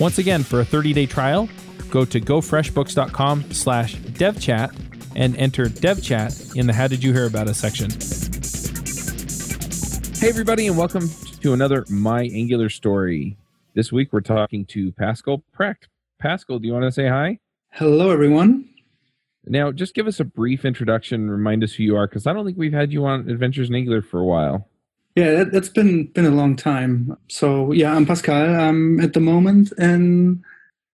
Once again, for a 30 day trial, go to gofreshbooks.com slash devchat and enter devchat in the How Did You Hear About Us section. Hey, everybody, and welcome to another My Angular story. This week we're talking to Pascal Precht. Pascal, do you want to say hi? Hello, everyone. Now, just give us a brief introduction, remind us who you are, because I don't think we've had you on Adventures in Angular for a while. Yeah, that, has been been a long time. So yeah, I'm Pascal. I'm at the moment in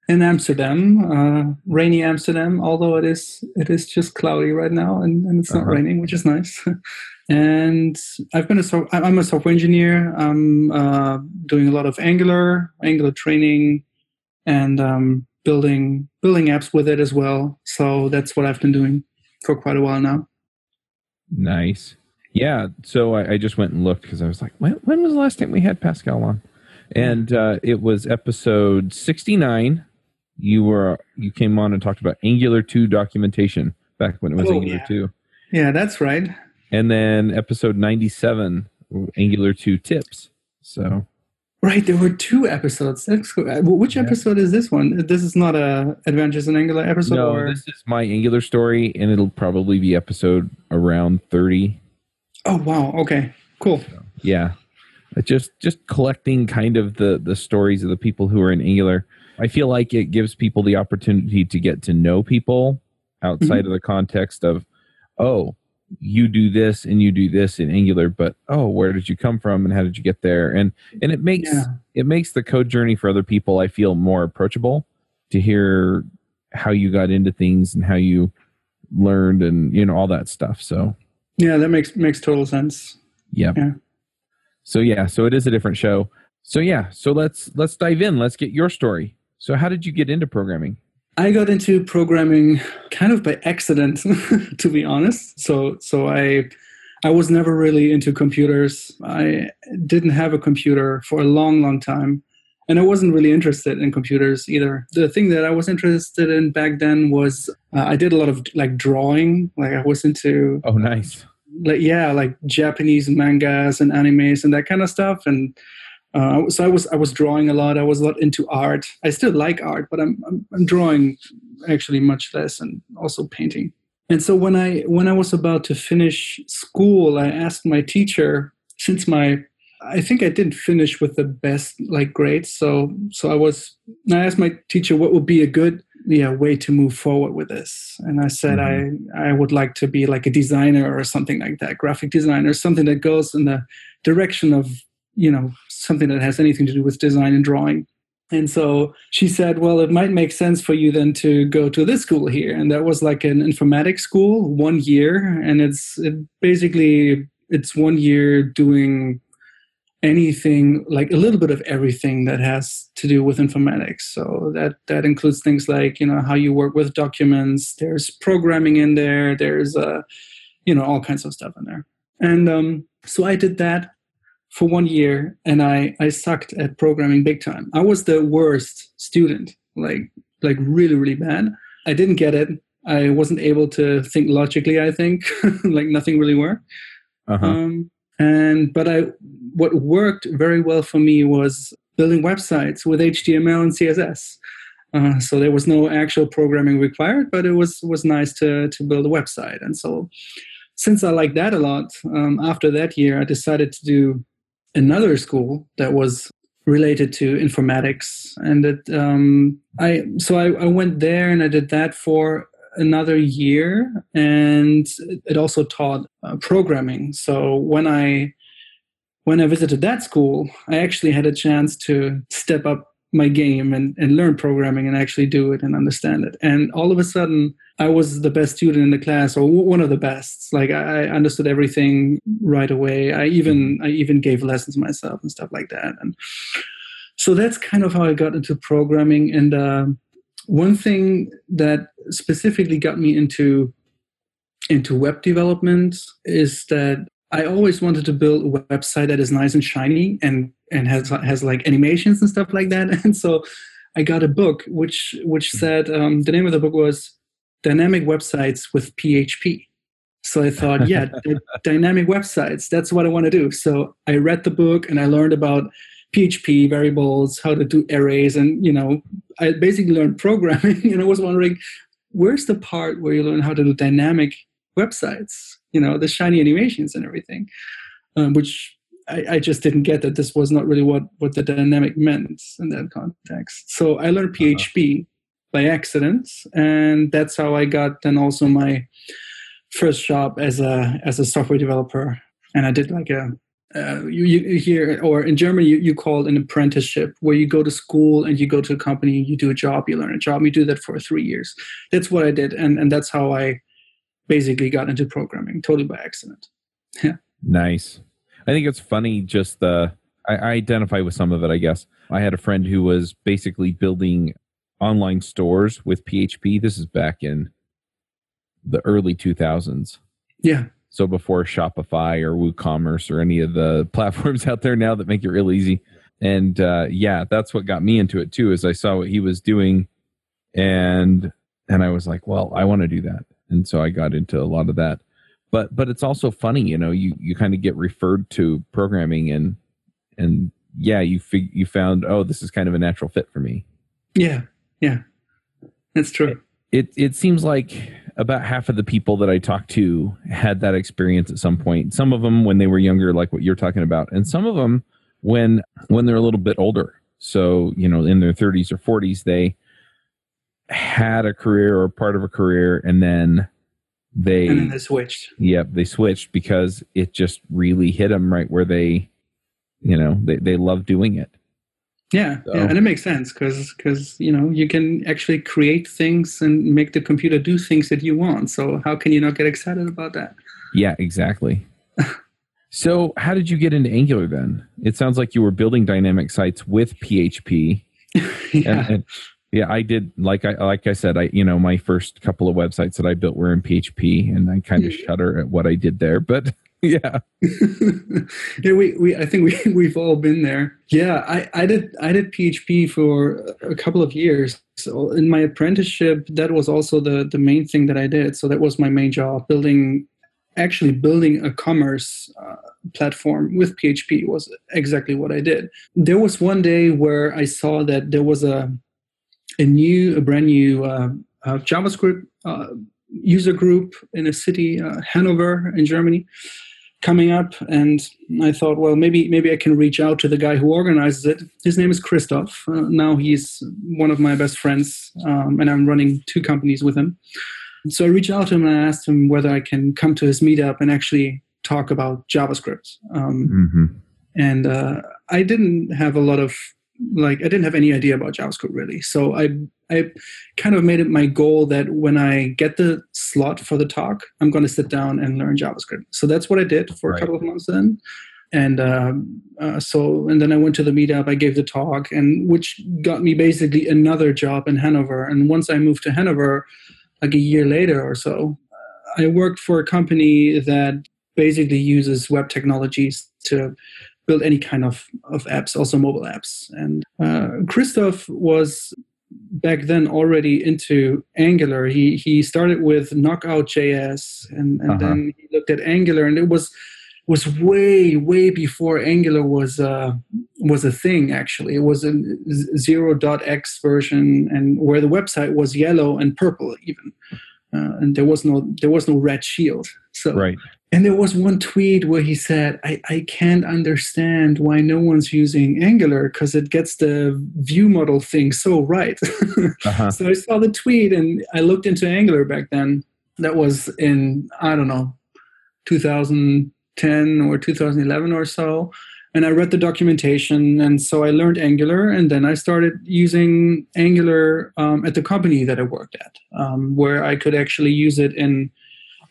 in Amsterdam, uh, rainy Amsterdam. Although it is it is just cloudy right now, and, and it's not uh-huh. raining, which is nice. and I've been a so I'm a software engineer. I'm uh, doing a lot of Angular, Angular training, and um, building building apps with it as well. So that's what I've been doing for quite a while now. Nice. Yeah. So I, I just went and looked because I was like, when, when, was the last time we had Pascal on? And uh, it was episode 69. You were you came on and talked about Angular 2 documentation back when it was oh, Angular yeah. 2. Yeah, that's right and then episode 97 angular 2 tips so right there were two episodes uh, which episode yeah. is this one this is not a adventures in angular episode no or? this is my angular story and it'll probably be episode around 30 oh wow. Okay. Cool. So, yeah. Just just collecting kind of the the stories of the people who are in angular. I feel like it gives people the opportunity to get to know people outside mm-hmm. of the context of oh you do this and you do this in angular but oh where did you come from and how did you get there? And and it makes yeah. it makes the code journey for other people i feel more approachable to hear how you got into things and how you learned and you know all that stuff. So yeah that makes makes total sense. Yep. yeah. So yeah so it is a different show. So yeah so let's let's dive in. Let's get your story. So how did you get into programming? I got into programming kind of by accident, to be honest. So, so I, I was never really into computers. I didn't have a computer for a long, long time, and I wasn't really interested in computers either. The thing that I was interested in back then was uh, I did a lot of like drawing. Like I was into oh, nice. Like yeah, like Japanese mangas and animes and that kind of stuff, and uh, so I was I was drawing a lot. I was a lot into art. I still like art, but I'm, I'm, I'm drawing actually much less, and also painting. And so when I when I was about to finish school, I asked my teacher since my I think I didn't finish with the best like grades. So so I was I asked my teacher what would be a good yeah way to move forward with this and i said mm-hmm. i i would like to be like a designer or something like that graphic designer something that goes in the direction of you know something that has anything to do with design and drawing and so she said well it might make sense for you then to go to this school here and that was like an informatics school one year and it's it basically it's one year doing anything like a little bit of everything that has to do with informatics so that that includes things like you know how you work with documents there's programming in there there's uh you know all kinds of stuff in there and um so i did that for one year and I, I sucked at programming big time. I was the worst student, like like really, really bad. I didn't get it. I wasn't able to think logically, I think. like nothing really worked. Uh-huh. Um, and but I what worked very well for me was building websites with HTML and CSS. Uh, so there was no actual programming required, but it was was nice to to build a website. And so since I like that a lot, um, after that year, I decided to do another school that was related to informatics, and that um, I so I, I went there and I did that for another year, and it also taught uh, programming. So when I when I visited that school, I actually had a chance to step up my game and, and learn programming and actually do it and understand it. And all of a sudden, I was the best student in the class or one of the best. Like I understood everything right away. I even I even gave lessons myself and stuff like that. And so that's kind of how I got into programming. And uh, one thing that specifically got me into into web development is that I always wanted to build a website that is nice and shiny and and has has like animations and stuff like that. And so I got a book which which hmm. said um, the name of the book was Dynamic Websites with PHP. So I thought, yeah, dynamic websites. That's what I want to do. So I read the book and I learned about PHP variables, how to do arrays, and you know, I basically learned programming. and I was wondering, where's the part where you learn how to do dynamic websites? You know, the shiny animations and everything, um, which I, I, just didn't get that this was not really what what the dynamic meant in that context. So I learned PHP uh-huh. by accident, and that's how I got then also my first job as a as a software developer. And I did like a uh, you, you here or in Germany you, you call it an apprenticeship where you go to school and you go to a company, you do a job, you learn a job, you do that for three years. That's what I did, and and that's how I basically got into programming, totally by accident. Yeah. Nice. I think it's funny just the I, I identify with some of it, I guess. I had a friend who was basically building online stores with PHP. This is back in the early 2000s. Yeah. So before Shopify or WooCommerce or any of the platforms out there now that make it real easy. And uh, yeah, that's what got me into it too. Is I saw what he was doing, and and I was like, well, I want to do that. And so I got into a lot of that but but it's also funny you know you you kind of get referred to programming and and yeah you fig- you found oh this is kind of a natural fit for me yeah yeah that's true it it seems like about half of the people that i talked to had that experience at some point some of them when they were younger like what you're talking about and some of them when when they're a little bit older so you know in their 30s or 40s they had a career or part of a career and then they and then they switched. Yep, they switched because it just really hit them right where they, you know, they they love doing it. Yeah, so. yeah, and it makes sense because because you know you can actually create things and make the computer do things that you want. So how can you not get excited about that? Yeah, exactly. so how did you get into Angular then? It sounds like you were building dynamic sites with PHP. yeah. And, and, yeah, I did. Like I like I said, I you know my first couple of websites that I built were in PHP, and I kind of mm. shudder at what I did there. But yeah, yeah, we, we I think we we've all been there. Yeah, I I did I did PHP for a couple of years. So in my apprenticeship, that was also the the main thing that I did. So that was my main job, building actually building a commerce uh, platform with PHP was exactly what I did. There was one day where I saw that there was a a new, a brand new uh, uh, JavaScript uh, user group in a city, uh, Hanover in Germany, coming up, and I thought, well, maybe maybe I can reach out to the guy who organizes it. His name is Christoph. Uh, now he's one of my best friends, um, and I'm running two companies with him. So I reached out to him and I asked him whether I can come to his meetup and actually talk about JavaScript. Um, mm-hmm. And uh, I didn't have a lot of like I didn't have any idea about JavaScript really. So I I kind of made it my goal that when I get the slot for the talk, I'm going to sit down and learn JavaScript. So that's what I did for right. a couple of months then. And um, uh, so, and then I went to the meetup. I gave the talk, and which got me basically another job in Hanover. And once I moved to Hanover, like a year later or so, I worked for a company that basically uses web technologies to build any kind of, of apps, also mobile apps. And uh, Christoph was back then already into Angular. He he started with Knockout JS, and, and uh-huh. then he looked at Angular, and it was was way way before Angular was uh, was a thing. Actually, it was a zero dot X version, and where the website was yellow and purple even, uh, and there was no there was no red shield. So right. And there was one tweet where he said, I, I can't understand why no one's using Angular because it gets the view model thing so right. uh-huh. So I saw the tweet and I looked into Angular back then. That was in, I don't know, 2010 or 2011 or so. And I read the documentation. And so I learned Angular. And then I started using Angular um, at the company that I worked at, um, where I could actually use it in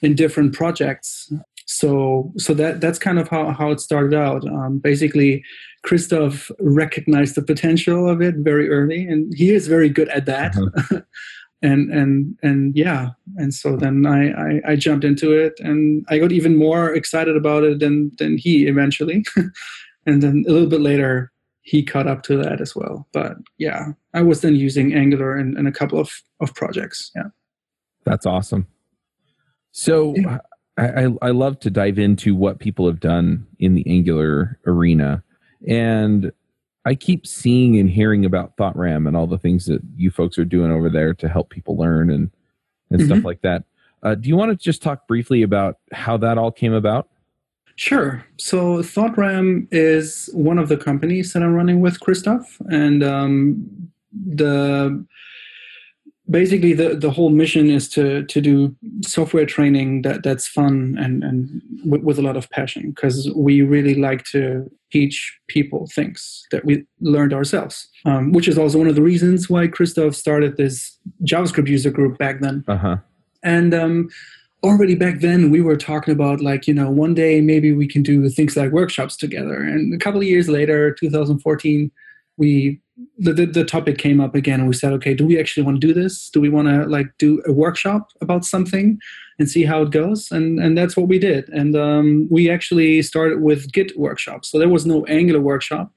in different projects. So so that that's kind of how, how it started out. Um, basically, Christoph recognized the potential of it very early, and he is very good at that. Uh-huh. and and and yeah, and so then I, I, I jumped into it, and I got even more excited about it than than he eventually. and then a little bit later, he caught up to that as well. But yeah, I was then using Angular in, in a couple of, of projects. Yeah. That's awesome. So. I, I love to dive into what people have done in the Angular arena. And I keep seeing and hearing about ThoughtRam and all the things that you folks are doing over there to help people learn and, and mm-hmm. stuff like that. Uh, do you want to just talk briefly about how that all came about? Sure. So ThoughtRam is one of the companies that I'm running with Christoph, and um, the basically the, the whole mission is to to do software training that that's fun and and with, with a lot of passion because we really like to teach people things that we learned ourselves um, which is also one of the reasons why christoph started this javascript user group back then uh-huh. and um, already back then we were talking about like you know one day maybe we can do things like workshops together and a couple of years later 2014 we the, the, the, topic came up again and we said okay do we actually want to do this? Do we want to like do a workshop about something and see how it goes? And and that's what we did. And um, we actually started with git workshops so there was no angular workshop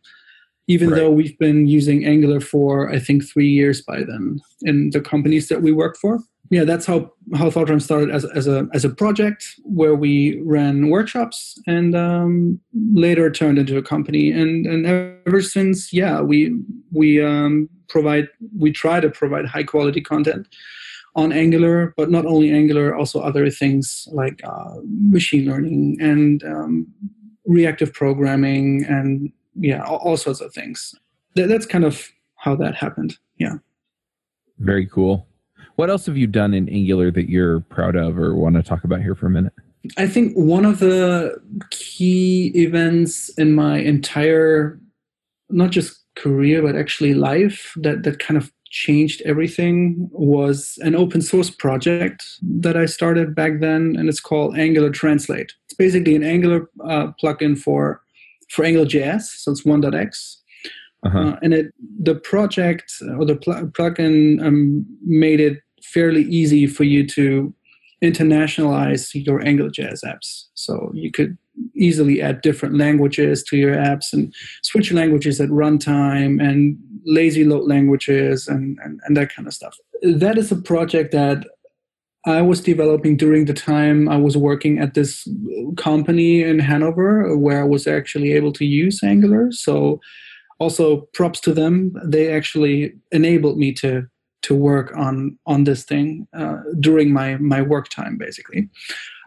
even right. though we've been using angular for i think three years by then in the companies that we work for yeah, that's how how ThoughtRam started as as a as a project where we ran workshops and um, later turned into a company. And and ever since, yeah, we we um, provide we try to provide high quality content on Angular, but not only Angular, also other things like uh, machine learning and um, reactive programming and yeah, all, all sorts of things. That, that's kind of how that happened. Yeah. Very cool. What else have you done in Angular that you're proud of or want to talk about here for a minute? I think one of the key events in my entire, not just career, but actually life that, that kind of changed everything was an open source project that I started back then, and it's called Angular Translate. It's basically an Angular uh, plugin for for AngularJS, so it's 1.x. Uh-huh. Uh, and it the project or the pl- plugin um, made it fairly easy for you to internationalize your AngularJS apps. So you could easily add different languages to your apps and switch languages at runtime and lazy load languages and, and, and that kind of stuff. That is a project that I was developing during the time I was working at this company in Hanover where I was actually able to use Angular. So also props to them. They actually enabled me to to work on on this thing uh, during my my work time basically.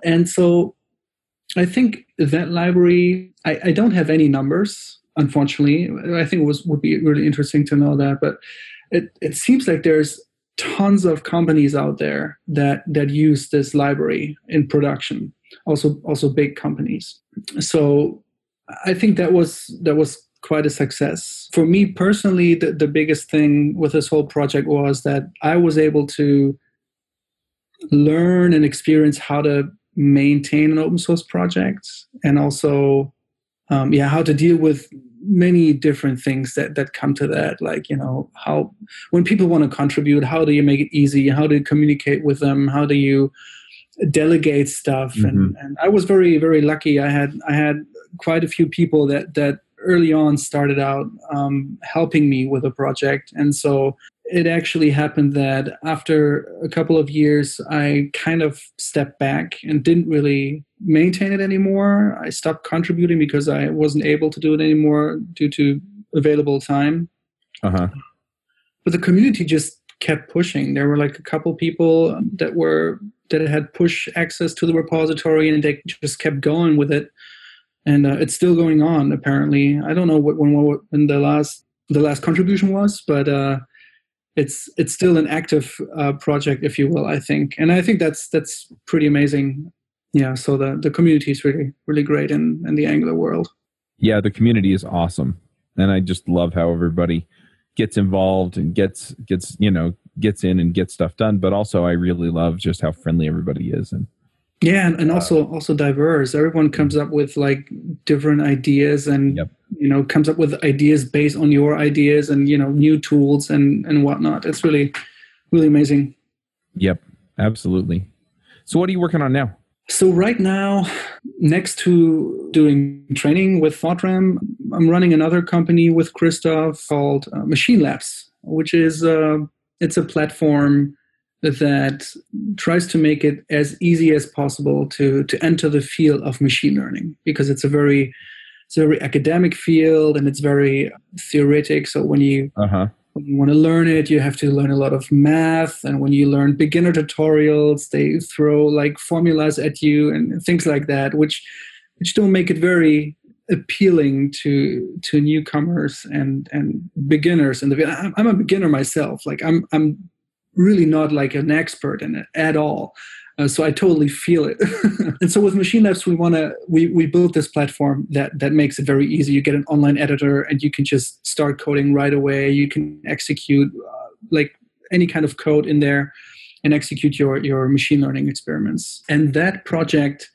And so i think that library I, I don't have any numbers unfortunately. I think it was would be really interesting to know that but it, it seems like there's tons of companies out there that that use this library in production also also big companies. So i think that was that was quite a success. For me personally, the, the biggest thing with this whole project was that I was able to learn and experience how to maintain an open source project and also um, yeah how to deal with many different things that that come to that like you know how when people want to contribute how do you make it easy how do you communicate with them how do you delegate stuff mm-hmm. and, and i was very very lucky i had i had quite a few people that that early on started out um, helping me with a project. And so it actually happened that after a couple of years, I kind of stepped back and didn't really maintain it anymore. I stopped contributing because I wasn't able to do it anymore due to available time. Uh-huh. But the community just kept pushing. There were like a couple people that were that had push access to the repository, and they just kept going with it. And uh, it's still going on. Apparently, I don't know what when, what, when the last the last contribution was, but uh, it's it's still an active uh, project, if you will. I think, and I think that's that's pretty amazing. Yeah. So the the community is really really great in in the Angular world. Yeah, the community is awesome, and I just love how everybody gets involved and gets gets you know gets in and gets stuff done. But also, I really love just how friendly everybody is and yeah and, and also also diverse. Everyone comes up with like different ideas and yep. you know comes up with ideas based on your ideas and you know new tools and and whatnot. It's really really amazing. Yep absolutely. So what are you working on now? So right now next to doing training with thoughtram i'm running another company with christoph called uh, machine labs which is uh, it's a platform that tries to make it as easy as possible to to enter the field of machine learning because it's a very it's a very academic field and it's very theoretic. So when you uh-huh. when you want to learn it you have to learn a lot of math. And when you learn beginner tutorials they throw like formulas at you and things like that which which don't make it very appealing to to newcomers and and beginners and the I'm a beginner myself. Like I'm I'm really not like an expert in it at all. Uh, so I totally feel it. and so with Machine Labs, we want to we we built this platform that that makes it very easy. You get an online editor, and you can just start coding right away. You can execute uh, like any kind of code in there, and execute your your machine learning experiments. And that project,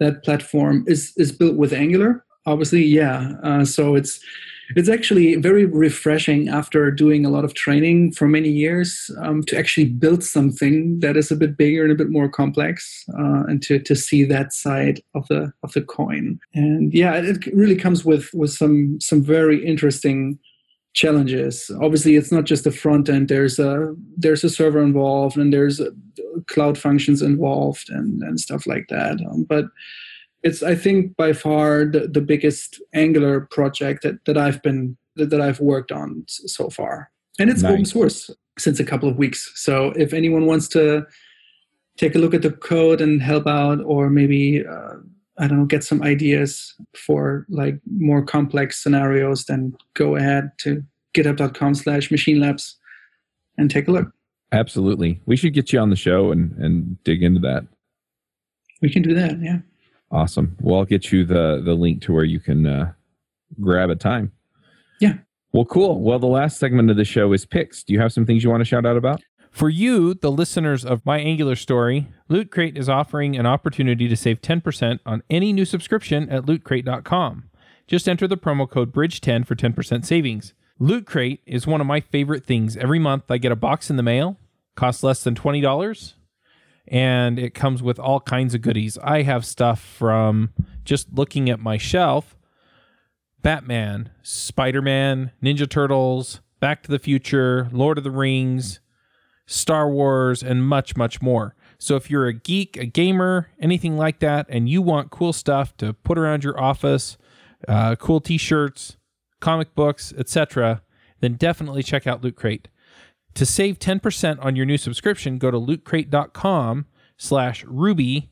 that platform is is built with Angular. Obviously, yeah. Uh, so it's it's actually very refreshing after doing a lot of training for many years um, to actually build something that is a bit bigger and a bit more complex uh, and to, to see that side of the of the coin. And yeah it really comes with with some some very interesting challenges. Obviously it's not just the front end. There's a there's a server involved and there's a, cloud functions involved and and stuff like that. Um, but it's I think by far the, the biggest Angular project that, that I've been that, that I've worked on so far, and it's nice. open source since a couple of weeks. So if anyone wants to take a look at the code and help out, or maybe uh, I don't know, get some ideas for like more complex scenarios, then go ahead to github.com/slash machine labs and take a look. Absolutely, we should get you on the show and and dig into that. We can do that. Yeah. Awesome. Well, I'll get you the the link to where you can uh, grab a time. Yeah. Well, cool. Well, the last segment of the show is picks. Do you have some things you want to shout out about? For you, the listeners of My Angular Story, Loot Crate is offering an opportunity to save 10% on any new subscription at lootcrate.com. Just enter the promo code BRIDGE10 for 10% savings. Loot Crate is one of my favorite things. Every month I get a box in the mail, costs less than $20 and it comes with all kinds of goodies. I have stuff from just looking at my shelf Batman, Spider Man, Ninja Turtles, Back to the Future, Lord of the Rings, Star Wars, and much, much more. So if you're a geek, a gamer, anything like that, and you want cool stuff to put around your office, uh, cool t shirts, comic books, etc., then definitely check out Loot Crate. To save 10% on your new subscription, go to lootcrate.com slash ruby.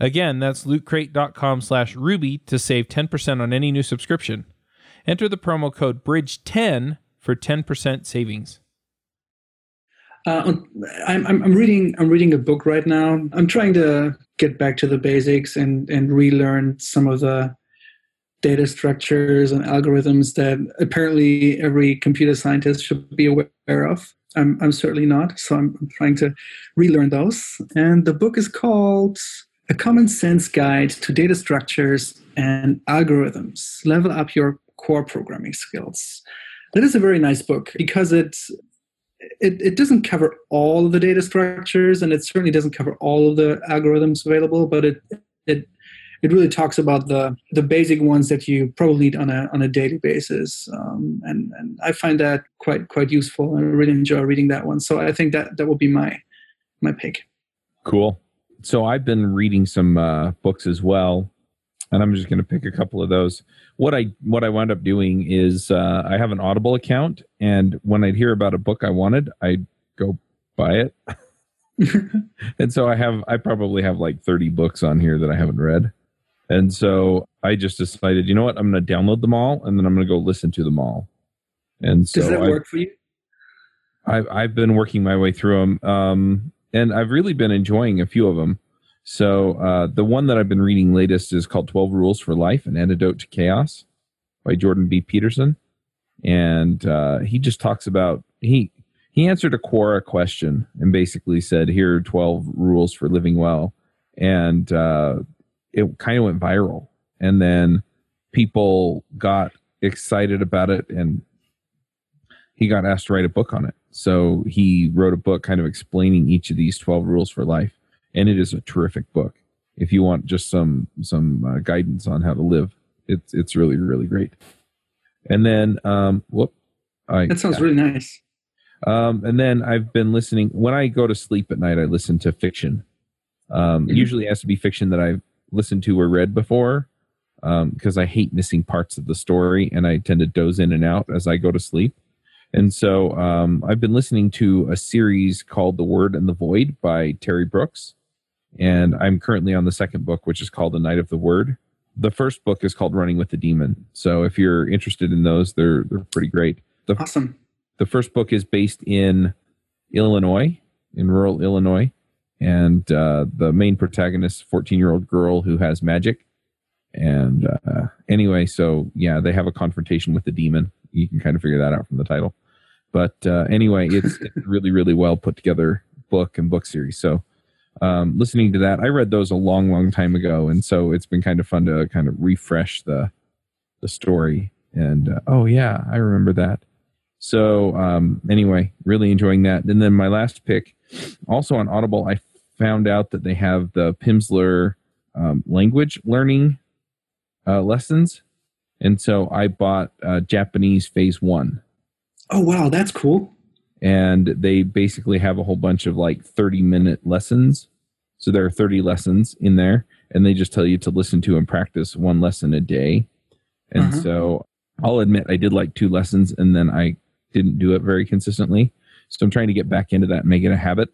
Again, that's lootcrate.com slash ruby to save 10% on any new subscription. Enter the promo code BRIDGE10 for 10% savings. Uh, I'm, I'm reading I'm reading a book right now. I'm trying to get back to the basics and and relearn some of the data structures and algorithms that apparently every computer scientist should be aware of. I'm, I'm certainly not. So I'm, trying to relearn those. And the book is called A Common Sense Guide to Data Structures and Algorithms Level Up Your Core Programming Skills. That is a very nice book because it, it, it doesn't cover all the data structures and it certainly doesn't cover all of the algorithms available, but it, it it really talks about the the basic ones that you probably need on a on a daily basis, um, and and I find that quite quite useful. I really enjoy reading that one. So I think that that will be my my pick. Cool. So I've been reading some uh, books as well, and I'm just going to pick a couple of those. What I what I wound up doing is uh, I have an Audible account, and when I'd hear about a book I wanted, I'd go buy it. and so I have I probably have like 30 books on here that I haven't read. And so I just decided, you know what, I'm going to download them all and then I'm going to go listen to them all. And so Does that I- work for you? I've I've been working my way through them, um, and I've really been enjoying a few of them. So uh, the one that I've been reading latest is called Twelve Rules for Life: An Antidote to Chaos by Jordan B. Peterson, and uh, he just talks about he he answered a Quora question and basically said, "Here are twelve rules for living well," and uh, it kind of went viral, and then people got excited about it and he got asked to write a book on it. So he wrote a book kind of explaining each of these 12 rules for life. And it is a terrific book. If you want just some some uh, guidance on how to live, it's it's really really great. And then um whoop I That sounds really nice. um, and then I've been listening when I go to sleep at night. I listen to fiction. Um, Mhm. Usually, it has to be fiction that I've listened to or read before, because I hate missing parts of the story, and I tend to doze in and out as I go to sleep. And so, um, I've been listening to a series called "The Word and the Void" by Terry Brooks, and I'm currently on the second book, which is called "The Knight of the Word." The first book is called "Running with the Demon." So, if you're interested in those, they're they're pretty great. The Awesome. the first book is based in Illinois, in rural Illinois, and uh, the main protagonist, fourteen year old girl who has magic. And uh, anyway, so yeah, they have a confrontation with the demon. You can kind of figure that out from the title. But uh, anyway, it's, it's really, really well put together book and book series. So um, listening to that, I read those a long, long time ago, and so it's been kind of fun to kind of refresh the the story. And uh, oh yeah, I remember that. So um, anyway, really enjoying that. And then my last pick, also on Audible, I found out that they have the Pimsleur um, language learning uh, lessons, and so I bought uh, Japanese Phase One, Oh wow, that's cool. and they basically have a whole bunch of like thirty minute lessons. So there are thirty lessons in there, and they just tell you to listen to and practice one lesson a day. And Uh-huh. so I'll admit I did like two lessons, and then I didn't do it very consistently. So I'm trying to get back into that and make it a habit.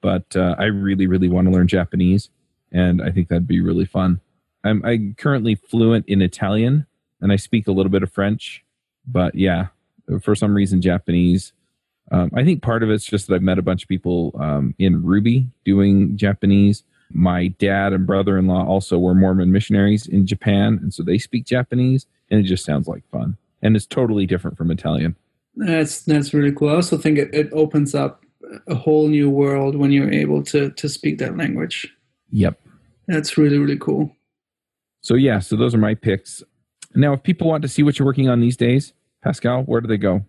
But uh, I really, really want to learn Japanese, and I think that'd be really fun. I'm, I'm currently fluent in Italian, and I speak a little bit of French. But yeah, for some reason, Japanese. Um, I think part of it's just that I've met a bunch of people um, in Ruby doing Japanese. My dad and brother in law also were Mormon missionaries in Japan, and so they speak Japanese, and it just sounds like fun. And it's totally different from Italian. That's that's really cool. I also think it, it opens up a whole new world when you're able to to speak that language. Yep. That's really really cool. So yeah, so those are my picks. Now, if people want to see what you're working on these days, Pascal, where do they go?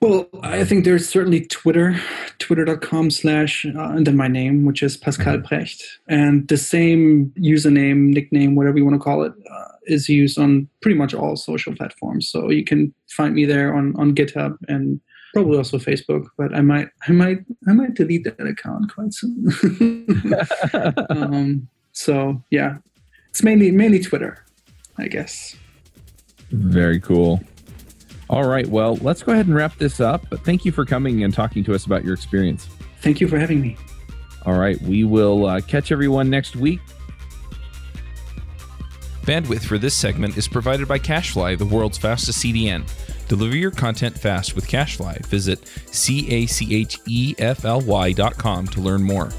Well, I think there's certainly Twitter, twitter.com slash, uh, and then my name, which is Pascal Precht. And the same username, nickname, whatever you want to call it, uh, is used on pretty much all social platforms. So you can find me there on, on GitHub and probably also Facebook, but I might, I might, I might delete that account quite soon. um, so yeah, it's mainly, mainly Twitter, I guess. Very cool. All right, well, let's go ahead and wrap this up. But thank you for coming and talking to us about your experience. Thank you for having me. All right, we will uh, catch everyone next week. Bandwidth for this segment is provided by CacheFly, the world's fastest CDN. Deliver your content fast with CacheFly. Visit C A C H E F L Y dot com to learn more.